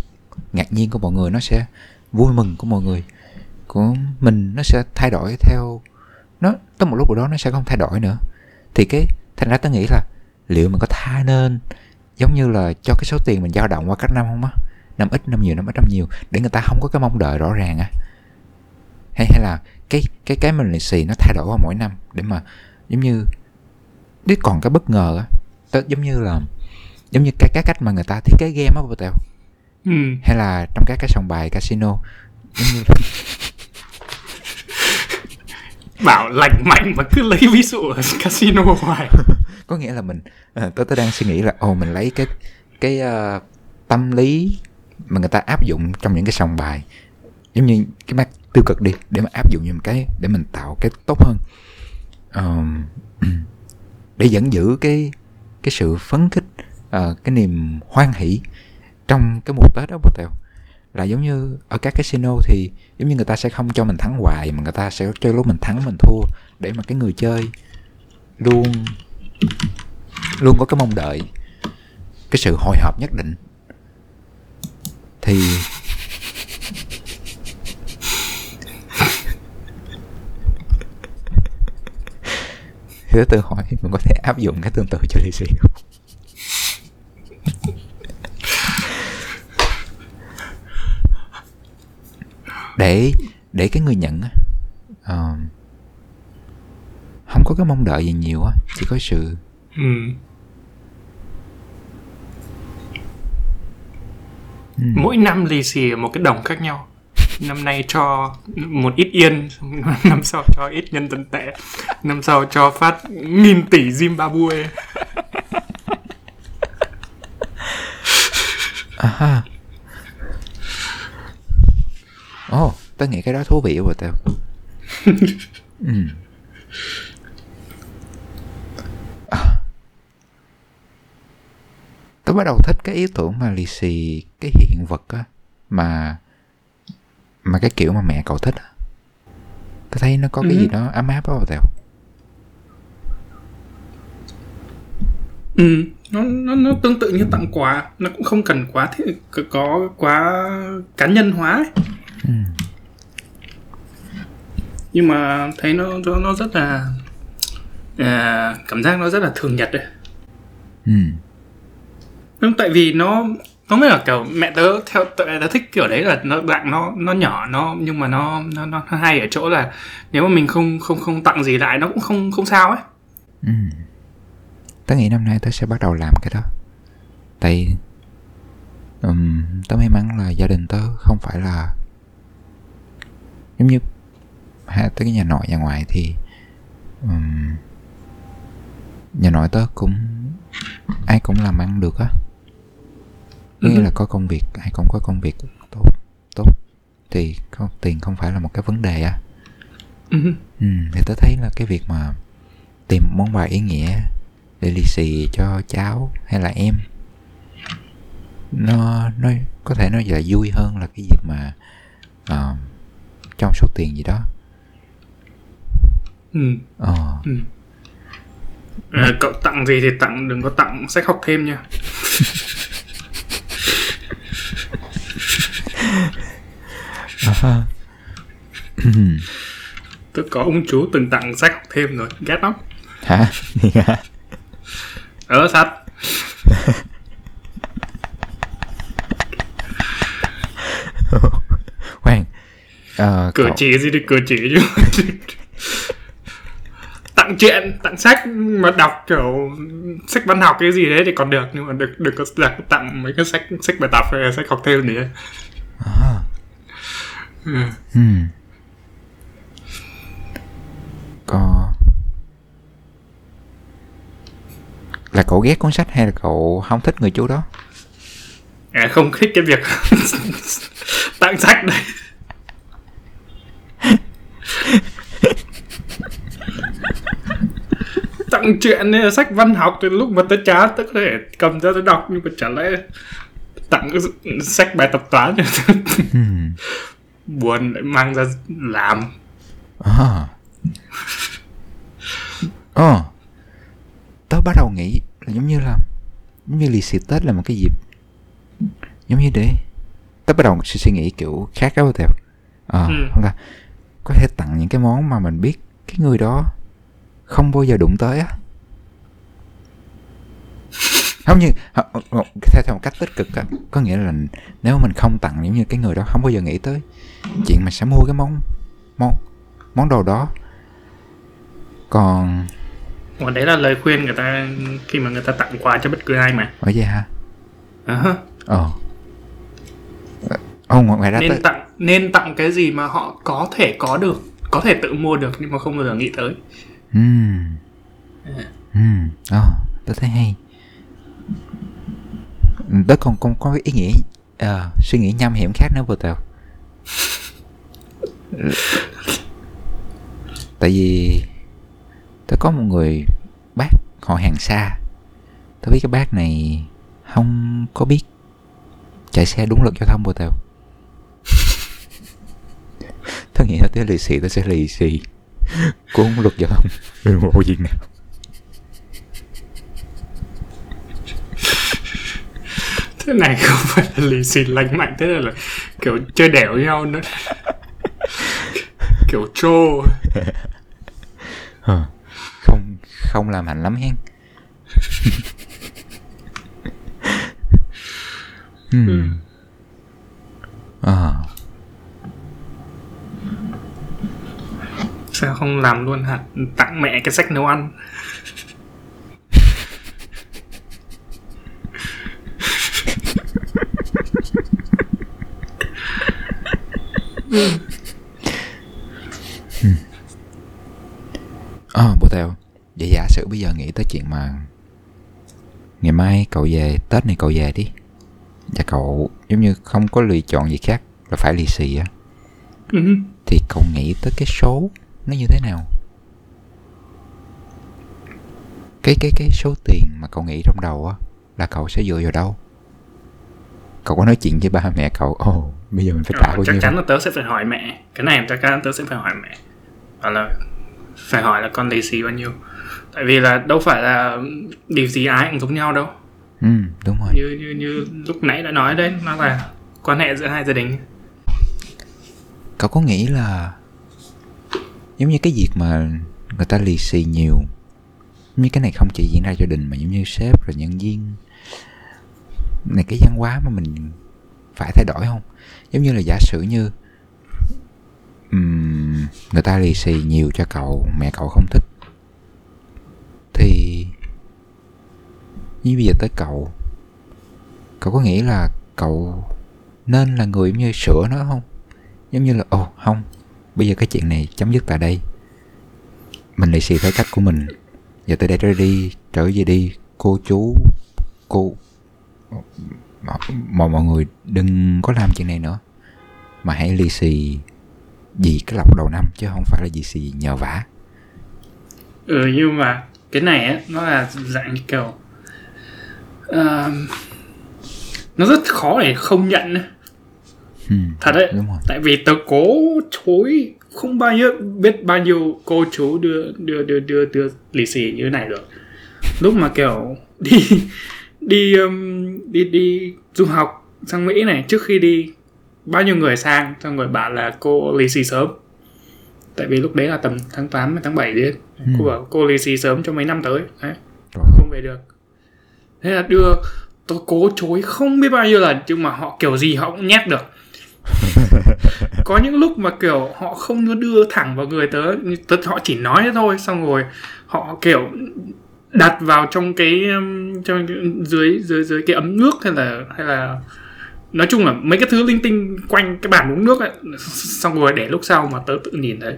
ngạc nhiên của mọi người nó sẽ vui mừng của mọi người. Của mình nó sẽ thay đổi theo nó tới một lúc nào đó nó sẽ không thay đổi nữa. Thì cái thành ra tớ nghĩ là liệu mình có tha nên giống như là cho cái số tiền mình dao động qua các năm không á? Năm ít năm nhiều năm ít năm nhiều để người ta không có cái mong đợi rõ ràng á. Hay hay là cái cái cái mình lì xì nó thay đổi qua mỗi năm để mà giống như nếu còn cái bất ngờ á giống như là giống như cái cái cách mà người ta thiết kế game á bộ tèo. Ừ. hay là trong các cái sòng bài casino giống như bảo lành mạnh mà cứ lấy ví dụ ở casino hoài có nghĩa là mình à, tớ tớ đang suy nghĩ là ồ mình lấy cái cái uh, tâm lý mà người ta áp dụng trong những cái sòng bài. Giống như cái mặt tiêu cực đi để mà áp dụng những cái để mình tạo cái tốt hơn. Ờm, để vẫn giữ cái cái sự phấn khích uh, cái niềm hoan hỷ trong cái mùa tết đó bố tèo là giống như ở các casino thì giống như người ta sẽ không cho mình thắng hoài mà người ta sẽ cho lúc mình thắng mình thua để mà cái người chơi luôn luôn có cái mong đợi cái sự hồi hộp nhất định. Thì thì tự hỏi mình có thể áp dụng cái tương tự cho lì xì không? Để để cái người nhận uh, không có cái mong đợi gì nhiều á chỉ có sự. Ừ. ừ, mỗi năm lì xì một cái đồng khác nhau. Năm nay cho một ít yên năm sau cho ít nhân dân tệ năm sau cho phát nghìn tỷ Zimbabwe. À ồ tao nghĩ cái đó thú vị quá tao. Ừ. À. tao bắt đầu thích cái ý tưởng mà lì xì cái hiện vật á mà mà cái kiểu mà mẹ cậu thích á tao thấy nó có cái Ừ. gì đó ấm áp đó tao ừ. nó, nó nó tương tự như tặng quà nó cũng không cần quá thế, có quá cá nhân hóa ấy. ừ. nhưng mà thấy nó nó, nó rất là à, cảm giác nó rất là thường nhật đấy ừ nhưng tại vì nó nó mới là kiểu mẹ tớ theo tớ, tớ thích kiểu đấy là nó đoạn nó nó nhỏ nó nhưng mà nó nó nó hay ở chỗ là nếu mà mình không không không tặng gì lại nó cũng không không sao ấy. Ừ. Tớ nghĩ năm nay tớ sẽ bắt đầu làm cái đó. Tại um, Tớ may mắn là gia đình tớ không phải là Giống như ha, Tới cái nhà nội nhà ngoại thì um, Nhà nội tớ cũng Ai cũng làm ăn được á nghĩa Ừ. là có công việc Ai cũng có công việc tốt tốt Thì có, tiền không phải là một cái vấn đề á Ừ. Ừ, thì tớ thấy là cái việc mà tìm món quà ý nghĩa để lì xì cho cháu hay là em nó nó có thể nó là vui hơn là cái việc mà uh, trong số tiền gì đó Ừ. ờ Ừ. À, cậu tặng gì thì tặng đừng có tặng sách học thêm nha à, tôi có ông chú từng tặng sách học thêm rồi. Ghét lắm. Hả? Ở sách khoan ờ, cử cậu- chỉ gì thì cử chỉ chứ. Tặng chuyện tặng sách mà đọc kiểu sách văn học cái gì đấy thì còn được nhưng mà đừng đừng có là tặng mấy cái sách sách bài tập hay sách học thêm nữa à, ừ. ừ. có là cậu ghét cuốn sách hay là cậu không thích người chú đó à, không thích cái việc tặng sách đấy tặng chuyện sách văn học thì lúc mà tớ chán tớ có thể cầm ra tớ đọc nhưng mà chả lẽ tặng sách bài tập toán ừ. buồn lại mang ra làm À. Ờ. Tớ bắt đầu nghĩ là giống như là giống như lì xì Tết là một cái dịp giống như để tớ bắt đầu suy suy nghĩ kiểu khác đó theo ờ Ừ. không ta có thể tặng những cái món mà mình biết cái người đó không bao giờ đụng tới á không như ờ, ờ, ờ, theo theo một cách tích cực á có nghĩa là nếu mình không tặng giống như cái người đó không bao giờ nghĩ tới chuyện mà sẽ mua cái món món món đồ đó. Còn Còn đấy là lời khuyên người ta khi mà người ta tặng quà cho bất cứ ai mà. Ở vậy hả? À ha. ờ. Ồ, ngoài ra nên tới tặng nên tặng cái gì mà họ có thể có được có thể tự mua được nhưng mà không bao giờ nghĩ tới. Ừm. Ừm Ồ, tớ thấy hay. Ừ, Tớ còn, không có cái ý nghĩa uh, Suy nghĩ nham hiểm khác nữa vừa tèo Tại vì Tớ có một người bác họ hàng xa. Tớ biết cái bác này Không có biết Chạy xe đúng luật giao thông vừa tèo tớ nghĩ là tớ lì xì tớ sẽ lì xì. Cuốn luật giao thông. Đường bộ gì nào. Thế này không phải là lì xì lành mạnh thế là kiểu chơi đẻo nhau nữa. Kiểu trô. Ờ, không không làm hành lắm hen. Hmm. Ờ, sao không làm luôn hả? Tặng mẹ cái sách nấu ăn Ờ, bố tao Vậy giả sử bây giờ nghĩ tới chuyện mà Ngày mai cậu về Tết này cậu về đi. Và cậu giống như không có lựa chọn gì khác Là phải lì xì á. Ừ. Thì cậu nghĩ tới cái số Nó như thế nào? Cái cái cái số tiền mà cậu nghĩ trong đầu á Là cậu sẽ dựa vào đâu? Cậu có nói chuyện với ba mẹ cậu Ồ bây giờ mình phải trả Ờ, bao chắc nhiêu chắn là tớ sẽ phải hỏi mẹ. Cái này chắc chắn tớ sẽ phải hỏi mẹ. Hoặc là phải hỏi là con lì xì bao nhiêu. Tại vì là đâu phải là lì xì ai cũng giống nhau đâu. Ừ đúng rồi. Như như như lúc nãy đã nói đấy nó là quan hệ giữa hai gia đình. Cậu có nghĩ là Giống như cái việc mà Người ta lì xì nhiều như cái này không chỉ diễn ra gia đình Mà giống như sếp rồi nhân viên? Này cái văn hóa mà mình phải thay đổi không? Giống như là giả sử như um, Người ta lì xì nhiều cho cậu Mẹ cậu không thích Thì Như bây giờ tới cậu Cậu có nghĩ là cậu Nên là người như sửa nó không? Giống như là ồ không bây giờ cái chuyện này chấm dứt tại đây. Mình lì xì theo cách của mình. Giờ từ đây trở đi trở về đi cô chú cô mọi mọi người đừng có làm chuyện này nữa. Mà hãy lì xì vì cái lọc đầu năm chứ không phải là lì xì nhờ vả. Ừ nhưng mà cái này á nó là dạng như kiểu ờ, nó rất khó để không nhận ấy. ừ, thật đấy tại vì tớ cố chối không bao nhiêu biết bao nhiêu cô chú đưa đưa đưa đưa đưa lì xì như thế này rồi. Lúc mà kiểu đi đi um, đi đi du học sang mỹ này trước khi đi bao nhiêu người sang xong rồi bảo là cô lì xì sớm. Tại vì lúc đấy là tầm tháng 8 hay tháng 7 đi cô bảo cô lì xì sớm cho mấy năm tới. Đấy không về được. Thế là đưa tôi cố chối không biết bao nhiêu lần nhưng mà họ kiểu gì họ cũng nhét được. Có những lúc mà kiểu họ không đưa thẳng vào người tớ, tớ họ chỉ nói thế thôi xong rồi họ kiểu đặt vào trong cái um, trong dưới dưới dưới cái ấm nước hay là hay là nói chung là mấy cái thứ linh tinh quanh cái bàn uống nước ấy xong rồi để lúc sau mà tớ tự nhìn thấy.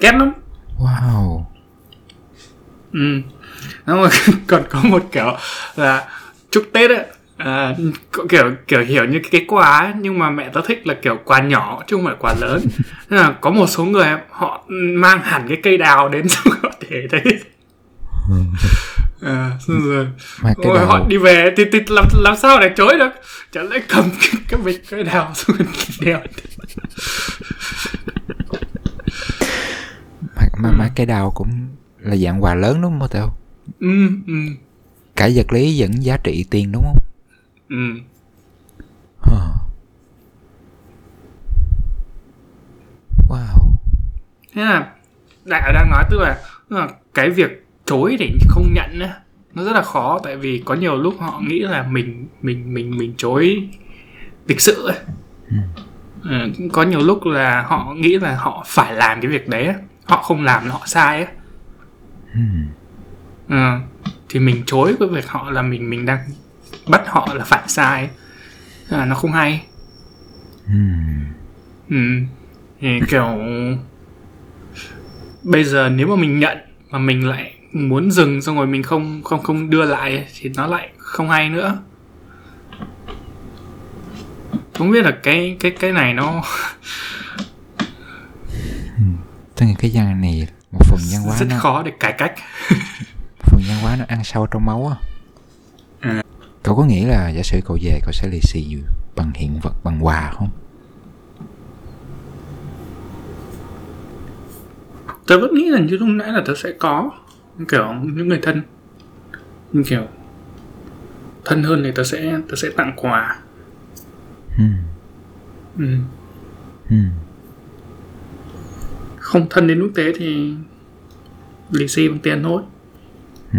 Ghét lắm. Wow. Ừ. Rồi còn có một kiểu là chúc tết ấy à, kiểu kiểu hiểu như cái, cái quà ấy, nhưng mà mẹ tớ thích là kiểu quà nhỏ chứ không phải quà lớn. Nên là có một số người họ mang hẳn cái cây đào đến xong họ để đấy à, xong rồi. Mà cái Ôi, họ đi về thì, thì làm làm sao để chối được? Chẳng lẽ cầm cái, cái bịch cây đào xuống đeo mà, mà, mà cái đầu cũng là dạng quà lớn đúng không tao ừ ừ. Cả vật lý vẫn giá trị tiền đúng không? Ừ. Huh. Wow. thế là đại đang nói tức là, tức là cái việc chối để không nhận á nó rất là khó tại vì có nhiều lúc họ nghĩ là mình mình mình mình chối lịch sự ấy. Ừ, có nhiều lúc là họ nghĩ là họ phải làm cái việc đấy họ không làm là họ sai ấy. Hmm. Ừ. thì mình chối với việc họ là mình mình đang bắt họ là phải sai à, nó không hay Hmm. Ừ. Thì kiểu bây giờ nếu mà mình nhận mà mình lại muốn dừng xong rồi mình không không không đưa lại thì nó lại không hay nữa. Không biết là cái cái cái này nó Tức là cái văn này một phần văn hóa rất nó khó để cải cách. phần văn hóa nó ăn sâu trong máu á. À. Cậu có nghĩ là giả sử cậu về cậu sẽ lì xì bằng hiện vật bằng quà không? tớ vẫn nghĩ là như lúc nãy là tớ sẽ có kiểu những người thân nhưng kiểu thân hơn thì tớ sẽ tớ sẽ tặng quà ừ. ừ. Ừ. không thân đến mức thế thì lì xì bằng tiền thôi Ừ.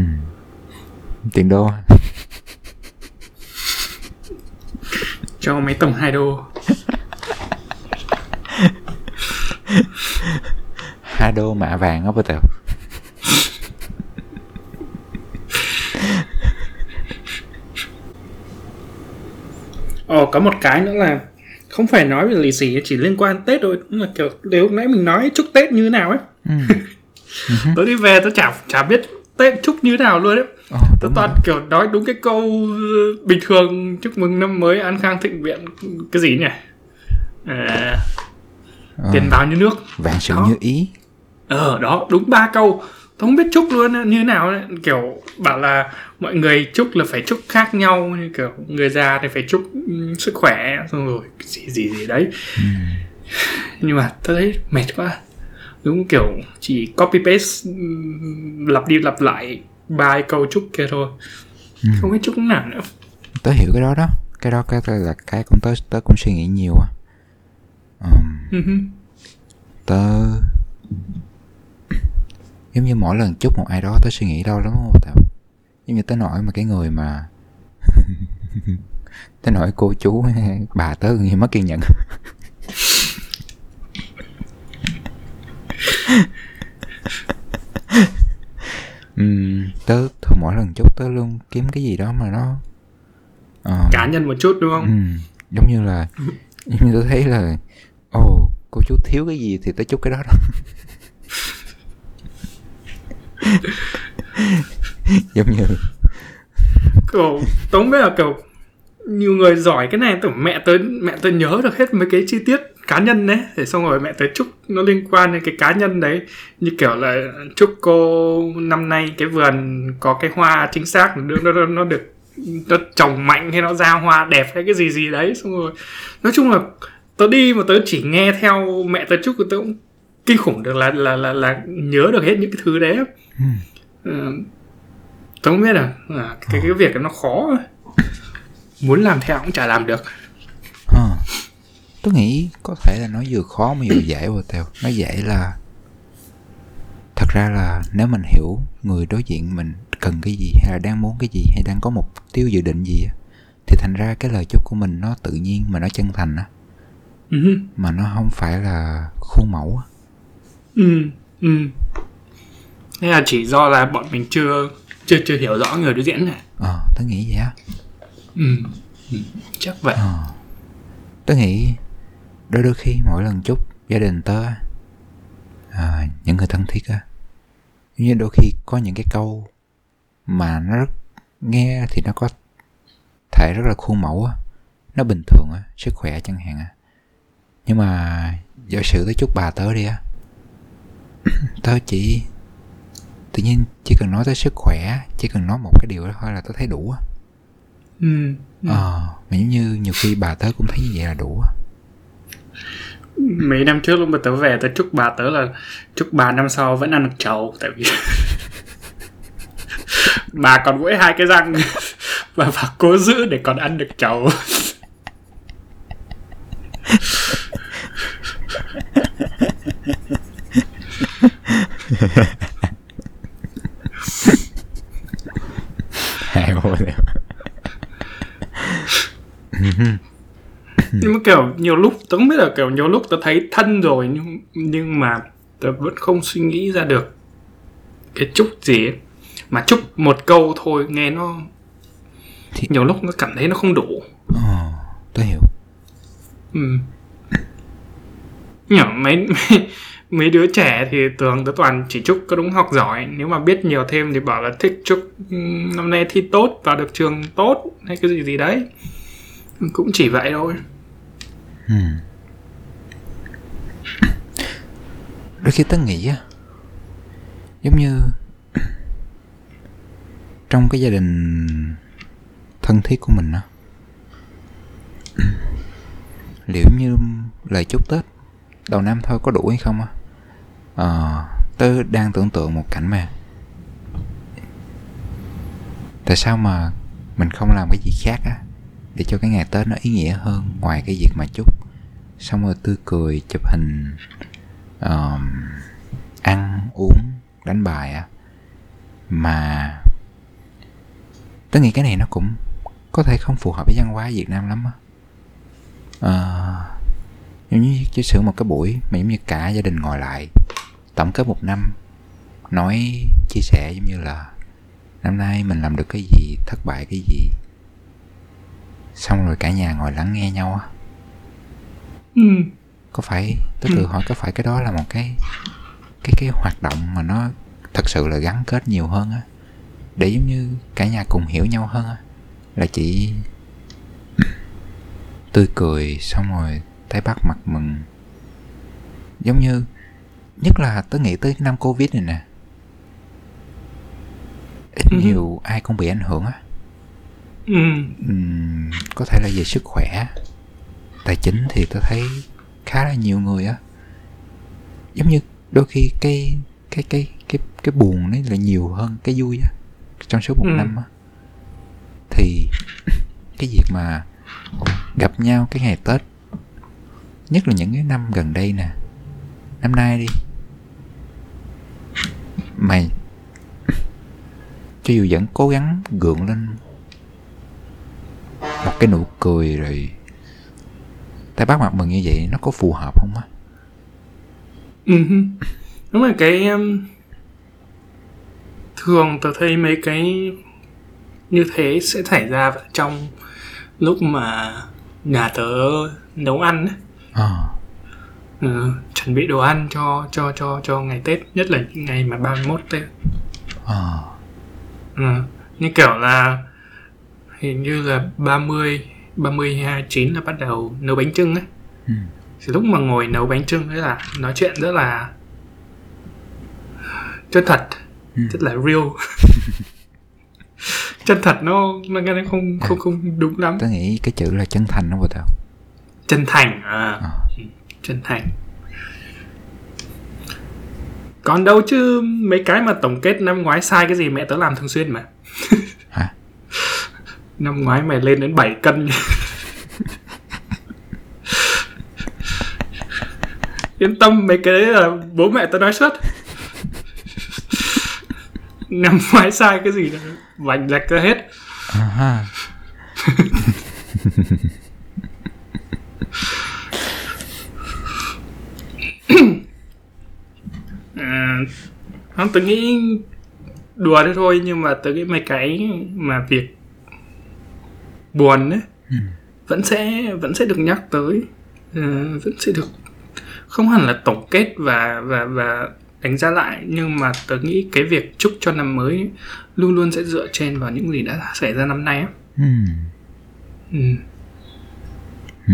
tiền đô cho mấy tổng hai đô hai đô mạ vàng á bà tèo Ồ có một cái nữa là không phải nói về lì xì chỉ liên quan Tết thôi. Nhưng mà kiểu nếu lúc nãy mình nói chúc Tết như thế nào ấy. Ừ. tớ đi về tớ chả chả biết Tết chúc như thế nào luôn đấy Ồ, tớ đúng toàn rồi. kiểu nói đúng cái câu ờ, bình thường chúc mừng năm mới an khang thịnh vượng cái gì nhỉ? À, Ờ, tiền vào như nước. Vạn sự như ý. Ờ đó đúng ba câu. tôi không biết chúc luôn như nào ấy. kiểu bảo là mọi người chúc là phải chúc khác nhau như kiểu người già thì phải chúc sức khỏe xong rồi gì gì gì đấy. Nhưng mà tôi thấy mệt quá. Đúng kiểu chỉ copy paste lặp đi lặp lại ba câu chúc kia thôi. Ừ. không biết chúc nào nữa. Tớ hiểu cái đó đó. Cái đó cái là cái cũng tớ tớ cũng suy nghĩ nhiều á. Ừ hứ. tớ giống như mỗi lần chúc một ai đó tớ suy nghĩ đau lắm không tao giống như tớ nổi mà cái người mà tớ nổi cô chú bà tớ như mất kiên nhẫn. Ừm, tớ thường mỗi lần chúc tớ luôn kiếm cái gì đó mà nó ờ, cá nhân một chút đúng không? Ừ, giống như là giống như tôi thấy là ồ cô chú thiếu cái gì thì tôi chúc cái đó đó giống như kiểu tống không biết là kiểu nhiều người giỏi cái này tưởng mẹ tớ mẹ tớ nhớ được hết mấy cái chi tiết cá nhân đấy. Để xong rồi mẹ tớ chúc nó liên quan đến cái cá nhân đấy. Như kiểu là chúc cô năm nay cái vườn có cái hoa chính xác nó nó, nó, nó được nó trồng mạnh hay nó ra hoa đẹp hay cái gì gì đấy. Xong rồi nói chung là tớ đi mà tớ chỉ nghe theo mẹ tớ chúc tớ cũng kinh khủng được là là là là nhớ được hết những cái thứ đấy. Ừ. tớ không biết là, là cái cái việc nó khó. Muốn làm theo cũng chả làm được. Ờ, tôi nghĩ có thể là nó vừa khó mà vừa dễ vào tèo. Nó dễ là thật ra là nếu mình hiểu người đối diện mình cần cái gì hay là đang muốn cái gì hay đang có mục tiêu dự định gì thì thành ra cái lời chúc của mình nó tự nhiên mà nó chân thành á. Ừ mà nó không phải là khuôn mẫu á. Ừ ừ thế là chỉ do là bọn mình chưa chưa chưa hiểu rõ người đối diện này ờ tớ nghĩ vậy á ừ. ừ chắc vậy Ờ. Tớ nghĩ đôi đôi khi mỗi lần chúc gia đình tớ à, những người thân thiết á như đôi khi có những cái câu mà nó rất nghe thì nó có thể rất là khuôn mẫu á nó bình thường á sức khỏe chẳng hạn á nhưng mà giả sử tớ chúc bà tớ đi á tớ chỉ tự nhiên chỉ cần nói tới sức khỏe chỉ cần nói một cái điều đó thôi là tớ thấy đủ á ừ. ừ. Ờ, mà giống như nhiều khi bà tớ cũng thấy như vậy là đủ á. mấy năm trước lúc mà tớ về tớ chúc bà tớ là chúc bà năm sau vẫn ăn được trầu tại vì bà còn mỗi hai cái răng và bà cố giữ để còn ăn được trầu Hay quá rồi. Nhưng mà kiểu nhiều lúc tớ không biết là kiểu nhiều lúc tớ thấy thân rồi nhưng nhưng mà tớ vẫn không suy nghĩ ra được cái chúc gì ấy. mà chúc một câu thôi nghe nó Thì- nhiều lúc nó cảm thấy nó không đủ Ờ, tớ hiểu. ừ. nhỏ mấy, mấy mấy đứa trẻ thì thường tớ toàn chỉ chúc có đúng học giỏi nếu mà biết nhiều thêm thì bảo là thích chúc ừm, năm nay thi tốt vào được trường tốt hay cái gì gì đấy cũng chỉ vậy thôi Ừ. Đôi khi tớ nghĩ á, giống như trong cái gia đình thân thiết của mình á, liệu như lời chúc Tết đầu năm thôi có đủ hay không á? Ờ, tớ đang tưởng tượng một cảnh mà tại sao mà mình không làm cái gì khác á để cho cái ngày tết nó ý nghĩa hơn ngoài cái việc mà chúc. Xong rồi tươi cười chụp hình um, ăn uống đánh bài á. Mà tôi nghĩ cái này nó cũng có thể không phù hợp với văn hóa việt nam lắm á. Uh, giống như chia sẻ một cái buổi mà giống như cả gia đình ngồi lại tổng kết một năm nói chia sẻ giống như là năm nay mình làm được cái gì thất bại cái gì? Xong rồi cả nhà ngồi lắng nghe nhau á. Ừ. có phải tôi tự hỏi có phải cái đó là một cái cái cái hoạt động mà nó thật sự là gắn kết nhiều hơn á? Để giống như cả nhà cùng hiểu nhau hơn á. Là chỉ tươi cười xong rồi tay bắt mặt mừng. Giống như nhất là tớ nghĩ tới năm covid này nè. Ít Ừ. nhiều ai cũng bị ảnh hưởng á Ừ. Ừm, có thể là về sức khỏe tài chính thì tôi thấy khá là nhiều người á giống như đôi khi cái cái cái cái cái buồn đấy là nhiều hơn cái vui á trong suốt một Ừ. năm á thì cái việc mà gặp nhau cái ngày tết nhất là những cái năm gần đây nè năm nay đi mày cho dù vẫn cố gắng gượng lên một cái nụ cười rồi tay bắt mặt mừng như vậy nó có phù hợp không á Ừ. Đúng là cái um, thường tớ thấy mấy cái như thế sẽ xảy ra trong lúc mà nhà tớ nấu ăn ấy. ờ ừ, chuẩn bị đồ ăn cho cho cho cho ngày Tết nhất là những ngày mà 31 Tết ờ ừ. như kiểu là hình như là 30 30 29 là bắt đầu nấu bánh trưng ấy ừ. thì lúc mà ngồi nấu bánh trưng ấy là nói chuyện rất là chân thật Ừ. rất là real. Chân thật nó nó nghe nó không không không đúng lắm. Tớ nghĩ cái chữ là chân thành đó bộ tao. Chân thành à. Ờ. Ừ, chân thành. Còn đâu chứ mấy cái mà tổng kết năm ngoái sai cái gì mẹ tớ làm thường xuyên mà năm ngoái mày lên đến 7 cân. Yên tâm mấy cái đấy là bố mẹ tớ nói suốt. Năm ngoái sai cái gì đó vành lệch ra hết. À, à, không tớ nghĩ đùa thế thôi nhưng mà tớ nghĩ mấy cái mà việc buồn ấy vẫn sẽ vẫn sẽ được nhắc tới Ờ, vẫn sẽ được không hẳn là tổng kết và và và đánh giá lại nhưng mà tớ nghĩ cái việc chúc cho năm mới ấy, luôn luôn sẽ dựa trên vào những gì đã xảy ra năm nay á ừ. ừ. Ừ.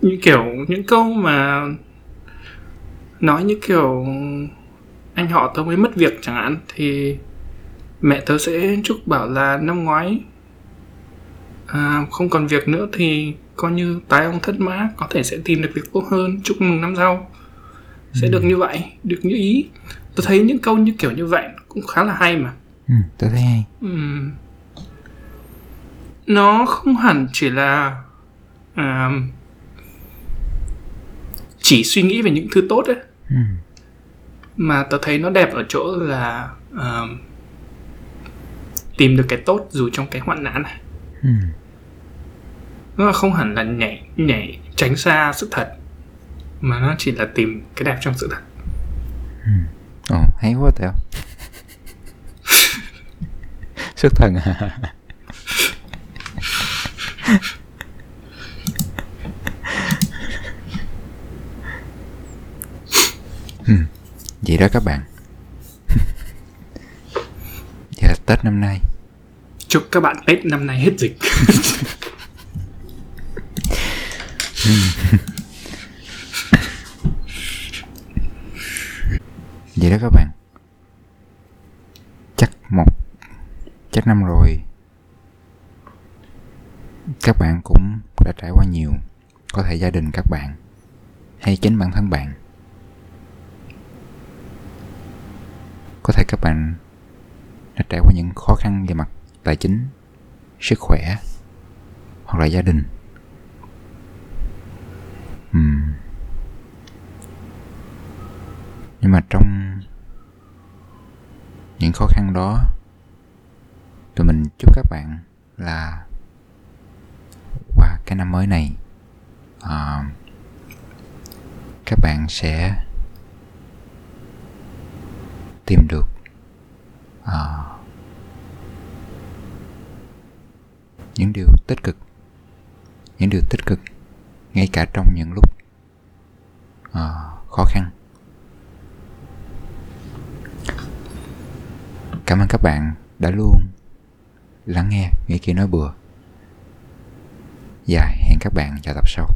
như kiểu những câu mà nói như kiểu anh họ tớ mới mất việc chẳng hạn thì mẹ tớ sẽ chúc bảo là năm ngoái à, không còn việc nữa thì coi như tái ông thất mã có thể sẽ tìm được việc tốt hơn chúc mừng năm sau sẽ được như vậy được như ý tôi thấy những câu như kiểu như vậy cũng khá là hay mà ừ. tớ thấy hay Ừm. nó không hẳn chỉ là à, chỉ suy nghĩ về những thứ tốt ấy ừ. mà tớ thấy nó đẹp ở chỗ là à, tìm được cái tốt dù trong cái hoạn nạn này. Ừ. nó không hẳn là nhảy nhảy tránh xa sự thật mà nó chỉ là tìm cái đẹp trong sự thật. Ồ, hay quá tao Xuất thần à? Ừ. Vậy đó các bạn Vậy là Tết năm nay. Chúc các bạn tết năm nay hết dịch. Vậy đó các bạn. Chắc một Chắc năm rồi. Các bạn cũng đã trải qua nhiều. Có thể gia đình các bạn Hay chính bản thân bạn. Có thể các bạn đã trải qua những khó khăn về mặt tài chính sức khỏe hoặc là gia đình uhm. nhưng mà trong những khó khăn đó tụi mình chúc các bạn là qua cái năm mới này à, các bạn sẽ tìm được à, những điều tích cực. Những điều tích cực ngay cả trong những lúc à, khó khăn. Cảm ơn các bạn đã luôn lắng nghe nghĩ kia nói bừa. Và hẹn các bạn vào tập sau.